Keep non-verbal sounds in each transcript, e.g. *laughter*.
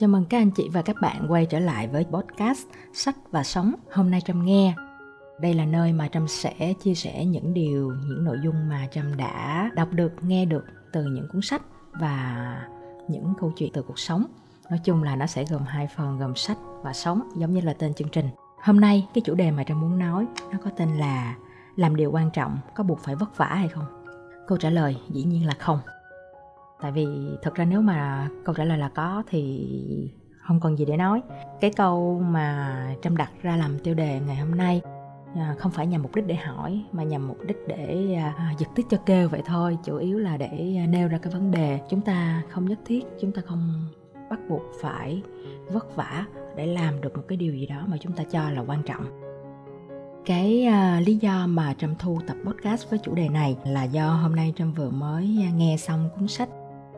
Chào mừng các anh chị và các bạn quay trở lại với podcast Sách và Sống hôm nay Trâm nghe. Đây là nơi mà Trâm sẽ chia sẻ những điều, những nội dung mà Trâm đã đọc được, nghe được từ những cuốn sách và những câu chuyện từ cuộc sống. Nói chung là nó sẽ gồm hai phần gồm sách và sống giống như là tên chương trình. Hôm nay cái chủ đề mà Trâm muốn nói nó có tên là làm điều quan trọng có buộc phải vất vả hay không? Câu trả lời dĩ nhiên là không tại vì thực ra nếu mà câu trả lời là có thì không còn gì để nói. Cái câu mà trâm đặt ra làm tiêu đề ngày hôm nay à, không phải nhằm mục đích để hỏi mà nhằm mục đích để à, à, giật tít cho kêu vậy thôi. Chủ yếu là để nêu ra cái vấn đề. Chúng ta không nhất thiết chúng ta không bắt buộc phải vất vả để làm được một cái điều gì đó mà chúng ta cho là quan trọng. Cái uh, lý do mà trâm thu tập podcast với chủ đề này là do hôm nay trâm vừa mới nghe xong cuốn sách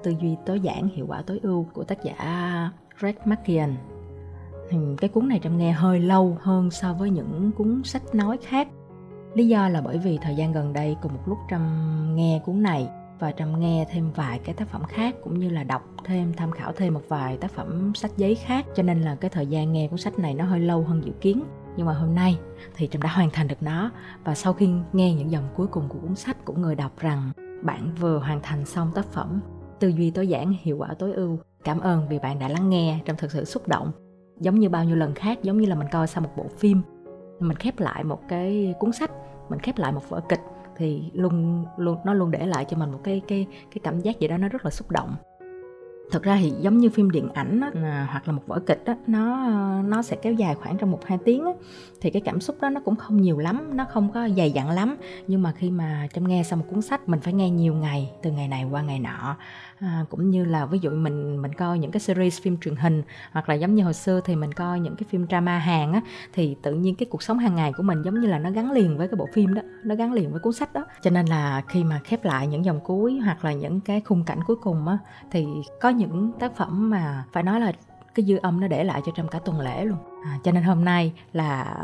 tư duy tối giản, hiệu quả tối ưu của tác giả Greg McKeon. Thì cái cuốn này trâm nghe hơi lâu hơn so với những cuốn sách nói khác. Lý do là bởi vì thời gian gần đây cùng một lúc trâm nghe cuốn này và trâm nghe thêm vài cái tác phẩm khác cũng như là đọc thêm, tham khảo thêm một vài tác phẩm sách giấy khác. Cho nên là cái thời gian nghe cuốn sách này nó hơi lâu hơn dự kiến. Nhưng mà hôm nay thì trâm đã hoàn thành được nó và sau khi nghe những dòng cuối cùng của cuốn sách của người đọc rằng bạn vừa hoàn thành xong tác phẩm tư duy tối giản, hiệu quả tối ưu. Cảm ơn vì bạn đã lắng nghe trong thực sự xúc động. Giống như bao nhiêu lần khác, giống như là mình coi xong một bộ phim, mình khép lại một cái cuốn sách, mình khép lại một vở kịch, thì luôn luôn, nó luôn để lại cho mình một cái cái cái cảm giác gì đó nó rất là xúc động thực ra thì giống như phim điện ảnh đó, à, hoặc là một vở kịch đó, nó nó sẽ kéo dài khoảng trong một hai tiếng đó, thì cái cảm xúc đó nó cũng không nhiều lắm nó không có dày dặn lắm. Nhưng mà khi mà trong nghe xong một cuốn sách mình phải nghe nhiều ngày từ ngày này qua ngày nọ à, cũng như là ví dụ mình mình coi những cái series phim truyền hình hoặc là giống như hồi xưa thì mình coi những cái phim drama hàng á thì tự nhiên cái cuộc sống hàng ngày của mình giống như là nó gắn liền với cái bộ phim đó nó gắn liền với cuốn sách đó. Cho nên là khi mà khép lại những dòng cuối hoặc là những cái khung cảnh cuối cùng á thì có những tác phẩm mà phải nói là cái dư âm nó để lại cho trong cả tuần lễ luôn. À, cho nên hôm nay là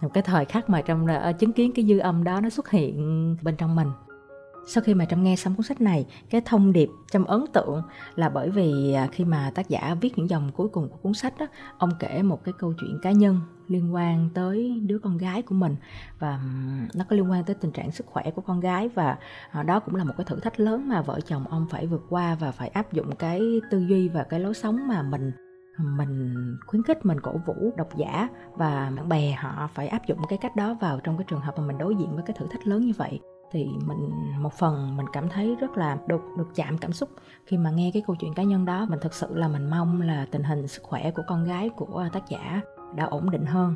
một cái thời khắc mà trong uh, chứng kiến cái dư âm đó nó xuất hiện bên trong mình sau khi mà trâm nghe xong cuốn sách này, cái thông điệp trâm ấn tượng là bởi vì à, khi mà tác giả viết những dòng cuối cùng của cuốn sách đó, ông kể một cái câu chuyện cá nhân liên quan tới đứa con gái của mình và nó có liên quan tới tình trạng sức khỏe của con gái và à, đó cũng là một cái thử thách lớn mà vợ chồng ông phải vượt qua và phải áp dụng cái tư duy và cái lối sống mà mình mình khuyến khích, mình cổ vũ độc giả và bạn bè họ phải áp dụng cái cách đó vào trong cái trường hợp mà mình đối diện với cái thử thách lớn như vậy thì mình, một phần mình cảm thấy rất là được được chạm cảm xúc khi mà nghe cái câu chuyện cá nhân đó. Mình thực sự là mình mong là tình hình sức khỏe của con gái của à, tác giả đã ổn định hơn.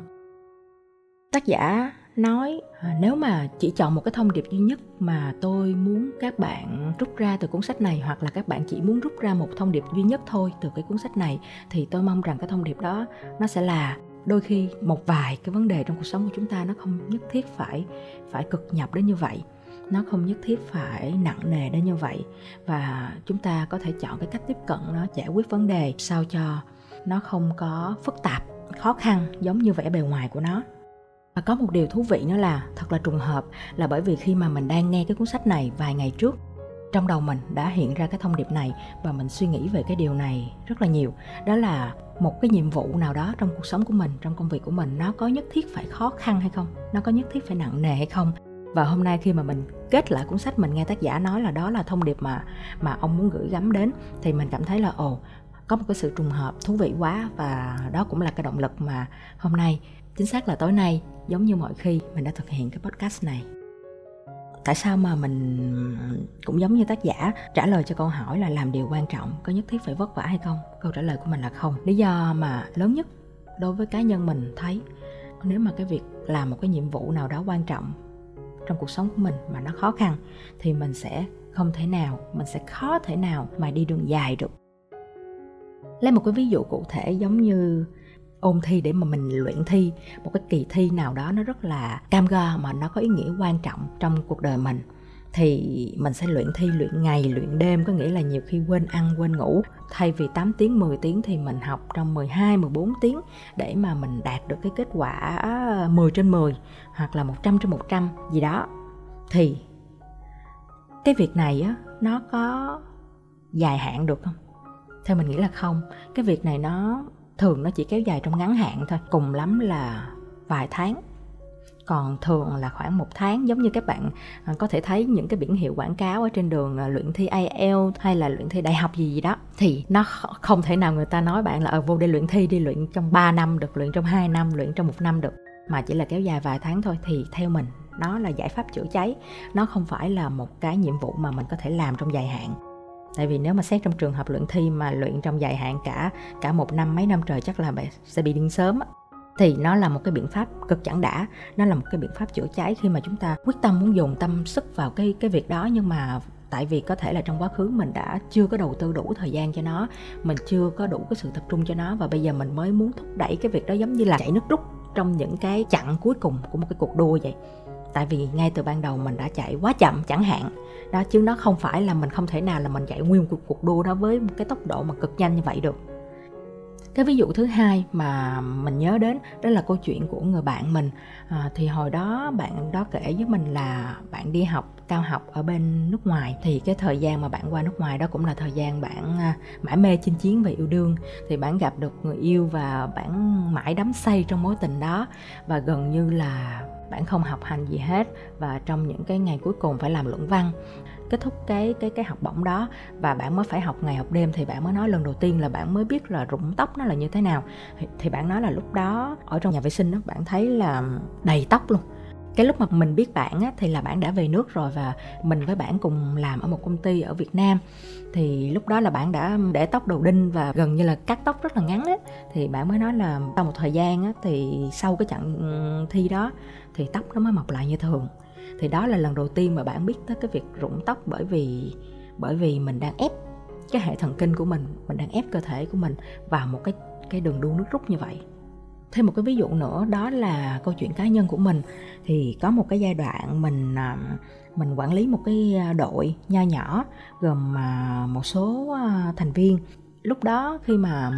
Tác giả nói à, nếu mà chỉ chọn một cái thông điệp duy nhất mà tôi muốn các bạn rút ra từ cuốn sách này, hoặc là các bạn chỉ muốn rút ra một thông điệp duy nhất thôi từ cái cuốn sách này, thì tôi mong rằng cái thông điệp đó nó sẽ là đôi khi một vài cái vấn đề trong cuộc sống của chúng ta nó không nhất thiết phải phải cực nhập đến như vậy nó không nhất thiết phải nặng nề đến như vậy. Và chúng ta có thể chọn cái cách tiếp cận nó giải quyết vấn đề sao cho nó không có phức tạp, khó khăn, giống như vẻ bề ngoài của nó. Và có một điều thú vị nữa là thật là trùng hợp là bởi vì khi mà mình đang nghe cái cuốn sách này vài ngày trước, trong đầu mình đã hiện ra cái thông điệp này và mình suy nghĩ về cái điều này rất là nhiều. Đó là một cái nhiệm vụ nào đó trong cuộc sống của mình, trong công việc của mình, nó có nhất thiết phải khó khăn hay không? Nó có nhất thiết phải nặng nề hay không? Và hôm nay khi mà mình kết lại cuốn sách, mình nghe tác giả nói là đó là thông điệp mà mà ông muốn gửi gắm đến, thì mình cảm thấy là, ồ, có một cái sự trùng hợp thú vị quá. Và đó cũng là cái động lực mà hôm nay, chính xác là tối nay, giống như mọi khi, mình đã thực hiện cái podcast này. Tại sao mà mình cũng giống như tác giả, trả lời cho câu hỏi là làm điều quan trọng, có nhất thiết phải vất vả hay không? Câu trả lời của mình là không. Lý do mà lớn nhất đối với cá nhân mình thấy, nếu mà cái việc làm một cái nhiệm vụ nào đó quan trọng trong cuộc sống của mình mà nó khó khăn, thì mình sẽ không thể nào, mình sẽ khó thể nào mà đi đường dài được. Lấy một cái ví dụ cụ thể giống như ôn thi để mà mình luyện thi, một cái kỳ thi nào đó nó rất là cam go mà nó có ý nghĩa quan trọng trong cuộc đời mình thì mình sẽ luyện thi, luyện ngày, luyện đêm. Có nghĩa là nhiều khi quên ăn, quên ngủ. Thay vì 8 tiếng 10 tiếng thì mình học trong 12 14 tiếng để mà mình đạt được cái kết quả à, 10 trên 10 hoặc là 100 trên 100 gì đó. Thì cái việc này á, nó có dài hạn được không? Theo mình nghĩ là không. Cái việc này nó, thường nó chỉ kéo dài trong ngắn hạn thôi. Cùng lắm là vài tháng còn thường là khoảng một tháng giống như các bạn à, có thể thấy những cái biển hiệu quảng cáo ở trên đường à, luyện thi IELTS hay là luyện thi đại học gì gì đó thì nó không thể nào người ta nói bạn là ở ờ, vô đây luyện thi đi luyện trong 3 năm được luyện trong 2 năm luyện trong một năm được. Mà chỉ là kéo dài vài tháng thôi thì theo mình nó là giải pháp chữa cháy. Nó không phải là một cái nhiệm vụ mà mình có thể làm trong dài hạn. Tại vì nếu mà xét trong trường hợp luyện thi mà luyện trong dài hạn cả cả một năm mấy năm trời chắc là bạn sẽ bị điên sớm thì nó là một cái biện pháp cực chẳng đã. Nó là một cái biện pháp chữa cháy khi mà chúng ta quyết tâm muốn dùng tâm sức vào cái cái việc đó. Nhưng mà tại vì có thể là trong quá khứ mình đã chưa có đầu tư đủ thời gian cho nó, mình chưa có đủ cái sự tập trung cho nó và bây giờ mình mới muốn thúc đẩy cái việc đó giống như là chạy nước rút trong những cái chặng cuối cùng của một cái cuộc đua vậy. Tại vì ngay từ ban đầu mình đã chạy quá chậm chẳng hạn. Đó, chứ nó không phải là mình không thể nào là mình chạy nguyên cuộc cuộc đua đó với một cái tốc độ mà cực nhanh như vậy được cái ví dụ thứ hai mà mình nhớ đến đó là câu chuyện của người bạn mình. À, thì hồi đó bạn đó kể với mình là bạn đi học cao học ở bên nước ngoài. Thì cái thời gian mà bạn qua nước ngoài đó cũng là thời gian bạn à, mãi mê chinh chiến về yêu đương. Thì bạn gặp được người yêu và bạn mãi đắm say trong mối tình đó. Và gần như là bạn không học hành gì hết. Và trong những cái ngày cuối cùng phải làm luận văn kết thúc cái cái cái học bổng đó. Và bạn mới phải học ngày học đêm thì bạn mới nói lần đầu tiên là bạn mới biết là rụng tóc nó là như thế nào. Thì, thì bạn nói là lúc đó ở trong nhà vệ sinh đó bạn thấy là đầy tóc luôn. Cái lúc mà mình biết bạn á, thì là bạn đã về nước rồi và mình với bạn cùng làm ở một công ty ở Việt Nam. Thì lúc đó là bạn đã để tóc đầu đinh và gần như là cắt tóc rất là ngắn ấy. thì bạn mới nói là sau một thời gian á, thì sau cái trận ừ, thi đó thì tóc nó mới mọc lại như thường thì đó là lần đầu tiên mà bạn biết tới cái việc rụng tóc bởi vì bởi vì mình đang ép cái hệ thần kinh của mình mình đang ép cơ thể của mình vào một cái cái đường đua nước rút như vậy. Thêm một cái ví dụ nữa, đó là câu chuyện cá nhân của mình. Thì có một cái giai đoạn mình à, mình quản lý một cái à, đội nho nhỏ gồm à, một số thành viên. Lúc đó khi mà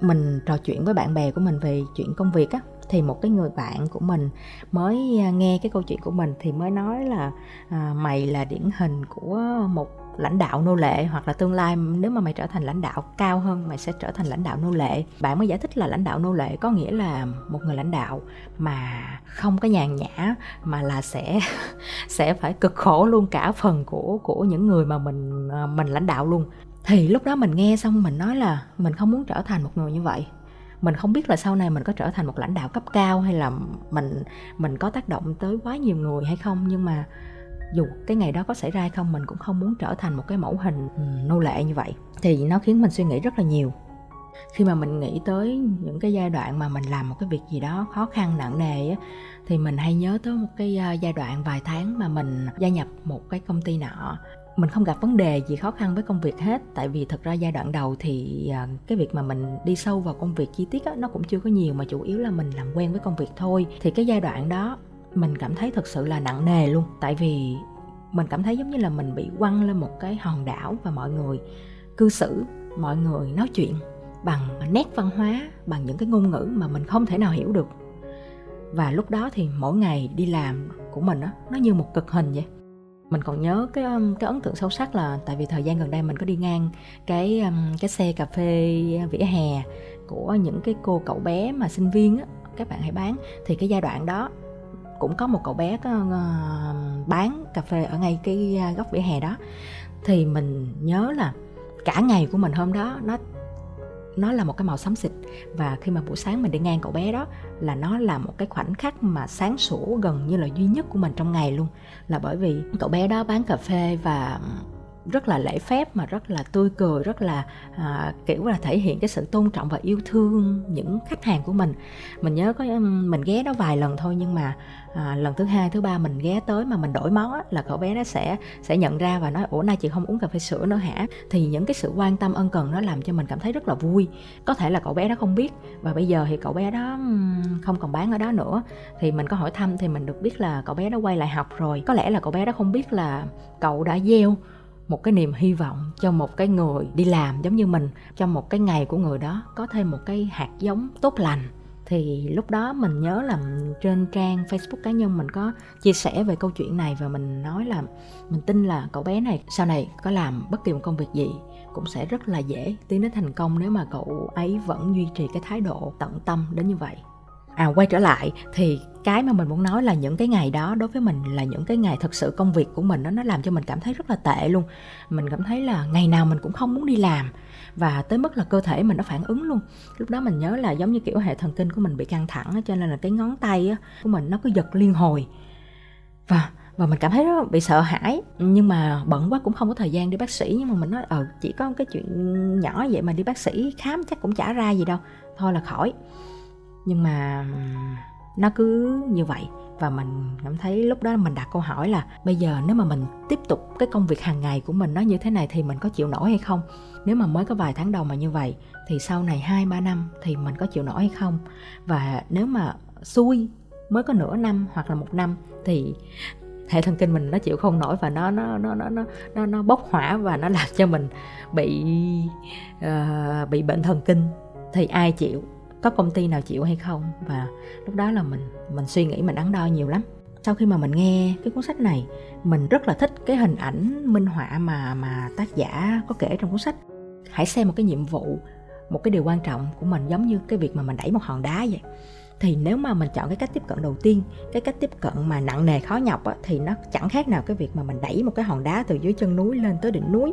mình trò chuyện với bạn bè của mình về chuyện công việc á thì một cái người bạn của mình mới à, nghe cái câu chuyện của mình thì mới nói là à, mày là điển hình của một lãnh đạo nô lệ hoặc là tương lai nếu mà mày trở thành lãnh đạo cao hơn mày sẽ trở thành lãnh đạo nô lệ. Bạn mới giải thích là lãnh đạo nô lệ có nghĩa là một người lãnh đạo mà không có nhàn nhã mà là sẽ *laughs* sẽ phải cực khổ luôn cả phần của của những người mà mình à, mình lãnh đạo luôn. Thì lúc đó mình nghe xong mình nói là mình không muốn trở thành một người như vậy mình không biết là sau này mình có trở thành một lãnh đạo cấp cao hay là mình mình có tác động tới quá nhiều người hay không. Nhưng mà dù cái ngày đó có xảy ra hay không, mình cũng không muốn trở thành một cái mẫu hình ừ, nô lệ như vậy. Thì nó khiến mình suy nghĩ rất là nhiều. Khi mà mình nghĩ tới những cái giai đoạn mà mình làm một cái việc gì đó khó khăn, nặng nề á, thì mình hay nhớ tới một cái giai đoạn vài tháng mà mình gia nhập một cái công ty nọ mình không gặp vấn đề gì khó khăn với công việc hết. Tại vì thật ra giai đoạn đầu thì à, cái việc mà mình đi sâu vào công việc chi tiết á, nó cũng chưa có nhiều mà chủ yếu là mình làm quen với công việc thôi. Thì cái giai đoạn đó mình cảm thấy thật sự là nặng nề luôn. Tại vì mình cảm thấy giống như là mình bị quăng lên một cái hòn đảo và mọi người cư xử mọi người nói chuyện bằng nét văn hóa bằng những cái ngôn ngữ mà mình không thể nào hiểu được. Và lúc đó thì mỗi ngày đi làm của mình á nó như một cực hình vậy mình còn nhớ cái um, cái ấn tượng sâu sắc là tại vì thời gian gần đây mình có đi ngang cái um, cái xe cà phê vỉa hè của những cái cô cậu bé mà sinh viên á các bạn hãy bán. Thì cái giai đoạn đó cũng có một cậu bé có uh, bán cà phê ở ngay cái uh, góc vỉa hè đó. Thì mình nhớ là cả ngày của mình hôm đó nó nó là một cái màu xám xịt. Và khi mà buổi sáng mình đi ngang cậu bé đó là nó là một cái khoảnh khắc mà sáng sủa gần như là duy nhất của mình trong ngày luôn. Là bởi vì cậu bé đó bán cà phê và rất là lễ phép mà rất là tươi cười rất là à, kiểu là thể hiện cái sự tôn trọng và yêu thương những khách hàng của mình. Mình nhớ có mình ghé đó vài lần thôi nhưng mà à, lần thứ hai thứ ba mình ghé tới mà mình đổi món á, là cậu bé nó sẽ sẽ nhận ra và nói ủa nay chị không uống cà phê sữa nữa hả? Thì những cái sự quan tâm ân cần nó làm cho mình cảm thấy rất là vui. Có thể là cậu bé đó không biết và bây giờ thì cậu bé đó không còn bán ở đó nữa. Thì mình có hỏi thăm thì mình được biết là cậu bé đó quay lại học rồi. Có lẽ là cậu bé đó không biết là cậu đã gieo một cái niềm hy vọng cho một cái người đi làm giống như mình trong một cái ngày của người đó có thêm một cái hạt giống tốt lành. Thì lúc đó mình nhớ là trên trang Facebook cá nhân mình có chia sẻ về câu chuyện này và mình nói là, mình tin là cậu bé này sau này có làm bất kỳ một công việc gì cũng sẽ rất là dễ tiến đến thành công nếu mà cậu ấy vẫn duy trì cái thái độ tận tâm đến như vậy à quay trở lại thì cái mà mình muốn nói là những cái ngày đó đối với mình là những cái ngày thực sự công việc của mình đó nó làm cho mình cảm thấy rất là tệ luôn. Mình cảm thấy là ngày nào mình cũng không muốn đi làm và tới mức là cơ thể mình nó phản ứng luôn. Lúc đó mình nhớ là giống như kiểu hệ thần kinh của mình bị căng thẳng cho nên là cái ngón tay của mình nó cứ giật liên hồi. Và và mình cảm thấy rất bị sợ hãi, nhưng mà bận quá cũng không có thời gian đi bác sĩ. Nhưng mà mình nói ờ chỉ có cái chuyện nhỏ vậy mà đi bác sĩ khám chắc cũng chả ra gì đâu. Thôi là khỏi nhưng mà nó cứ như vậy. Và mình cảm thấy lúc đó mình đặt câu hỏi là bây giờ nếu mà mình tiếp tục cái công việc hàng ngày của mình nó như thế này thì mình có chịu nổi hay không? Nếu mà mới có vài tháng đầu mà như vậy thì sau này hai ba năm thì mình có chịu nổi hay không? Và nếu mà xui mới có nửa năm hoặc là một năm thì hệ thần kinh mình nó chịu không nổi và nó nó nó nó nó nó, nó bốc hỏa và nó làm cho mình bị uh, bị bệnh thần kinh thì ai chịu? Có công ty nào chịu hay không. Và lúc đó là mình mình suy nghĩ mình đắn đo nhiều lắm. Sau khi mà mình nghe cái cuốn sách này mình rất là thích cái hình ảnh minh họa mà mà tác giả có kể trong cuốn sách. Hãy xem một cái nhiệm vụ một cái điều quan trọng của mình giống như cái việc mà mình đẩy một hòn đá vậy. Thì nếu mà mình chọn cái cách tiếp cận đầu tiên cái cách tiếp cận mà nặng nề khó nhọc á, thì nó chẳng khác nào cái việc mà mình đẩy một cái hòn đá từ dưới chân núi lên tới đỉnh núi.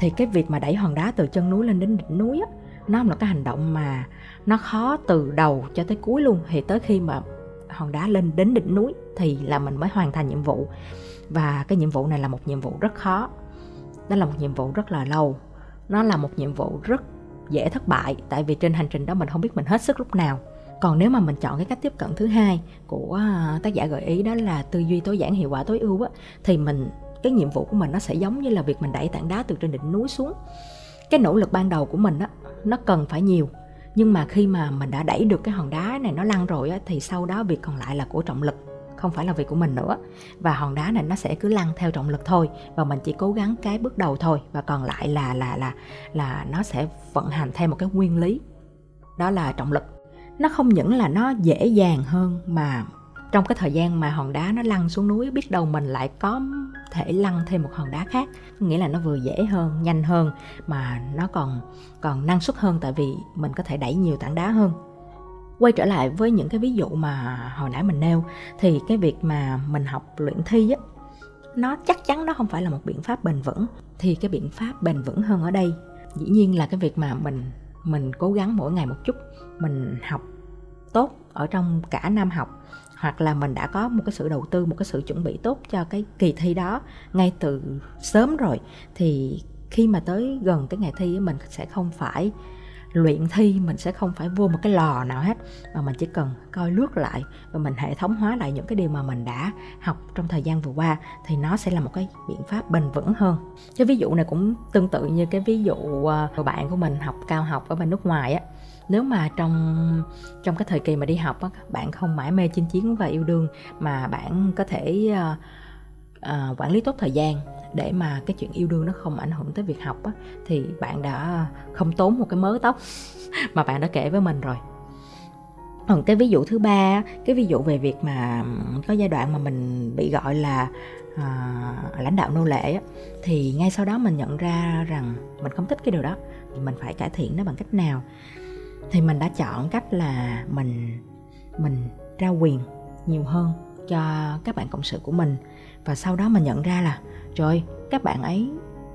Thì cái việc mà đẩy hòn đá từ chân núi lên đến đỉnh núi á, nó là cái hành động mà nó khó từ đầu cho tới cuối luôn. Thì tới khi mà hòn đá lên đến đỉnh núi thì là mình mới hoàn thành nhiệm vụ. Và cái nhiệm vụ này là một nhiệm vụ rất khó. Đó là một nhiệm vụ rất là lâu. Nó là một nhiệm vụ rất dễ thất bại, tại vì trên hành trình đó mình không biết mình hết sức lúc nào. Còn nếu mà mình chọn cái cách tiếp cận thứ hai của à, tác giả gợi ý đó là tư duy tối giản, hiệu quả, tối ưu á, thì mình, cái nhiệm vụ của mình nó sẽ giống như là việc mình đẩy tảng đá từ trên đỉnh núi xuống cái nỗ lực ban đầu của mình á, nó cần phải nhiều. Nhưng mà khi mà mình đã đẩy được cái hòn đá này nó lăn rồi á, thì sau đó việc còn lại là của trọng lực, không phải là việc của mình nữa. Và hòn đá này nó sẽ cứ lăn theo trọng lực thôi, và mình chỉ cố gắng cái bước đầu thôi, và còn lại là là là là nó sẽ vận hành theo một cái nguyên lý. Đó là trọng lực. Nó không những là nó dễ dàng hơn mà trong cái thời gian mà hòn đá nó lăn xuống núi, biết đâu mình lại có thể lăn thêm một hòn đá khác. Nghĩa là nó vừa dễ hơn, nhanh hơn, mà nó còn còn năng suất hơn, tại vì mình có thể đẩy nhiều tảng đá hơn. Quay trở lại với những cái ví dụ mà hồi nãy mình nêu, thì cái việc mà mình học luyện thi á, nó chắc chắn nó không phải là một biện pháp bền vững. Thì cái biện pháp bền vững hơn ở đây, dĩ nhiên là cái việc mà mình mình cố gắng mỗi ngày một chút, mình học tốt ở trong cả năm học hoặc là mình đã có một cái sự đầu tư, một cái sự chuẩn bị tốt cho cái kỳ thi đó ngay từ sớm rồi, thì khi mà tới gần cái ngày thi mình sẽ không phải luyện thi, mình sẽ không phải vô một cái lò nào hết, mà mình chỉ cần coi lướt lại và mình hệ thống hóa lại những cái điều mà mình đã học trong thời gian vừa qua thì nó sẽ là một cái biện pháp bền vững hơn. Cái ví dụ này cũng tương tự như cái ví dụ của bạn của mình học cao học ở bên nước ngoài á nếu mà trong trong cái thời kỳ mà đi học á bạn không mãi mê chinh chiến và yêu đương mà bạn có thể uh, uh, quản lý tốt thời gian để mà cái chuyện yêu đương nó không ảnh hưởng tới việc học á thì bạn đã không tốn một cái mớ tóc *laughs* mà bạn đã kể với mình rồi. Còn cái ví dụ thứ ba cái ví dụ về việc mà có giai đoạn mà mình bị gọi là à, lãnh đạo nô lệ á, thì ngay sau đó mình nhận ra rằng mình không thích cái điều đó thì mình phải cải thiện nó bằng cách nào? Thì mình đã chọn cách là mình mình trao quyền nhiều hơn cho các bạn cộng sự của mình. Và sau đó mình nhận ra là trời các bạn ấy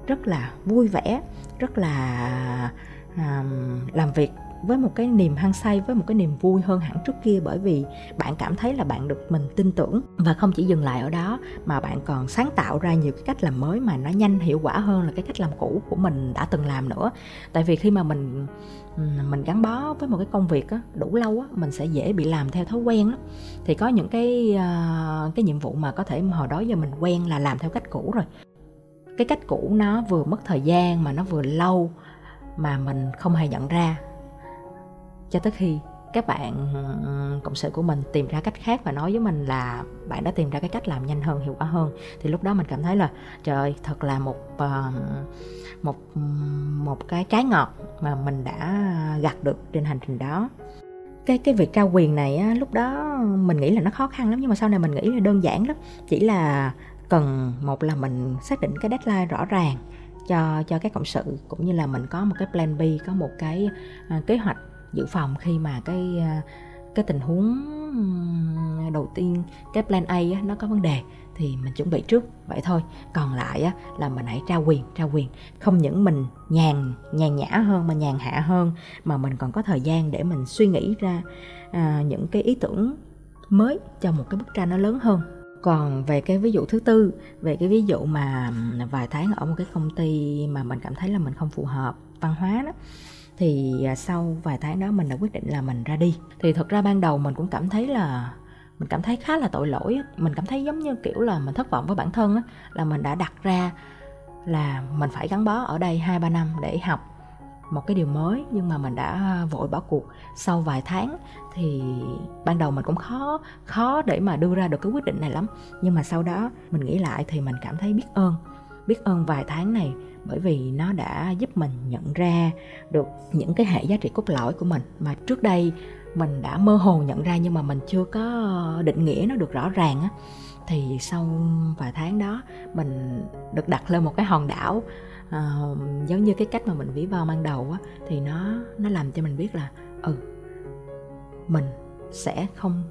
rất là vui vẻ rất là um, làm việc với một cái niềm hăng say với một cái niềm vui hơn hẳn trước kia bởi vì bạn cảm thấy là bạn được mình tin tưởng. Và không chỉ dừng lại ở đó mà bạn còn sáng tạo ra nhiều cái cách làm mới mà nó nhanh hiệu quả hơn là cái cách làm cũ của mình đã từng làm nữa. Tại vì khi mà mình mình gắn bó với một cái công việc á, đủ lâu á, mình sẽ dễ bị làm theo thói quen lắm. Thì có những cái uh, cái nhiệm vụ mà có thể hồi đó giờ mình quen là làm theo cách cũ rồi. Cái cách cũ nó vừa mất thời gian mà nó vừa lâu mà mình không hề nhận ra cho tới khi các bạn cộng sự của mình tìm ra cách khác và nói với mình là bạn đã tìm ra cái cách làm nhanh hơn hiệu quả hơn thì lúc đó mình cảm thấy là trời ơi thật là một ờ, một một cái trái ngọt mà mình đã gặt được trên hành trình đó. Cái cái việc trao quyền này á, lúc đó mình nghĩ là nó khó khăn lắm nhưng mà sau này mình nghĩ là đơn giản lắm. Chỉ là cần một là mình xác định cái deadline rõ ràng cho cho các cộng sự cũng như là mình có một cái plan B có một cái uh, kế hoạch dự phòng khi mà cái ờ, cái tình huống đầu tiên cái plan A á, nó có vấn đề thì mình chuẩn bị trước vậy thôi. Còn lại á, là mình hãy trao quyền trao quyền. Không những mình nhàn nhàn nhã hơn mà nhàn hạ hơn mà mình còn có thời gian để mình suy nghĩ ra à, những cái ý tưởng mới cho một cái bức tranh nó lớn hơn. Còn về cái ví dụ thứ tư về cái ví dụ mà vài tháng ở một cái công ty mà mình cảm thấy là mình không phù hợp văn hóa đó thì à, sau vài tháng đó mình đã quyết định là mình ra đi. Thì thật ra ban đầu mình cũng cảm thấy là, mình cảm thấy khá là tội lỗi mình cảm thấy giống như kiểu là mình thất vọng với bản thân là mình đã đặt ra là mình phải gắn bó ở đây hai ba năm để học một cái điều mới, nhưng mà mình đã vội bỏ cuộc. Sau vài tháng thì ban đầu mình cũng khó khó để mà đưa ra được cái quyết định này lắm. Nhưng mà sau đó mình nghĩ lại thì mình cảm thấy biết ơn biết ơn vài tháng này bởi vì nó đã giúp mình nhận ra được những cái hệ giá trị cốt lõi của mình. Mà trước đây mình đã mơ hồ nhận ra nhưng mà mình chưa có định nghĩa nó được rõ ràng á. Thì sau vài tháng đó mình được đặt lên một cái hòn đảo uh, giống như cái cách mà mình ví von ban đầu á thì nó nó làm cho mình biết là ừ mình sẽ không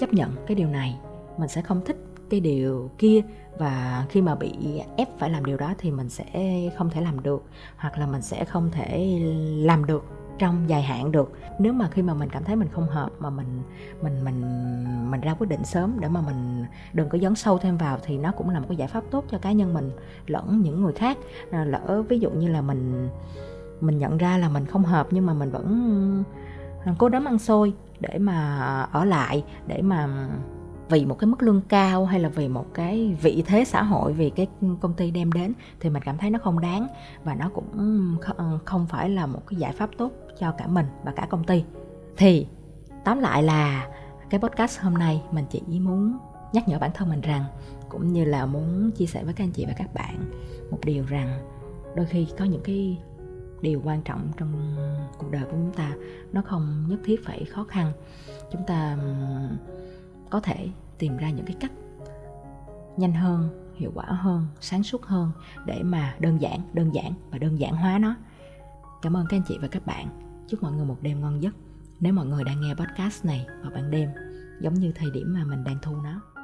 chấp nhận cái điều này. Mình sẽ không thích cái điều kia. Và khi mà bị ép phải làm điều đó thì mình sẽ không thể làm được, hoặc là mình sẽ không thể làm được trong dài hạn được. Nếu mà khi mà mình cảm thấy mình không hợp mà mình mình mình mình ra quyết định sớm để mà mình đừng có dấn sâu thêm vào thì nó cũng là một cái giải pháp tốt cho cá nhân mình lẫn những người khác. Ờ, lỡ ví dụ như là mình mình nhận ra là mình không hợp nhưng mà mình vẫn cố đấm ăn xôi để mà ở lại, để mà vì một cái mức lương cao hay là vì một cái vị thế xã hội, vì cái công ty đem đến thì mình cảm thấy nó không đáng và nó cũng ờ, không phải là một cái giải pháp tốt cho cả mình và cả công ty. Thì tóm lại là cái podcast hôm nay mình chỉ muốn nhắc nhở bản thân mình rằng, cũng như là muốn chia sẻ với các anh chị và các bạn một điều rằng đôi khi có những cái điều quan trọng trong cuộc đời của chúng ta nó không nhất thiết phải khó khăn. Chúng ta có thể tìm ra những cái cách nhanh hơn, hiệu quả hơn, sáng suốt hơn để mà đơn giản đơn giản và đơn giản hóa nó. Cảm ơn các anh chị và các bạn. Chúc mọi người một đêm ngon giấc. Nếu mọi người đang nghe podcast này vào ban đêm, giống như thời điểm mà mình đang thu nó.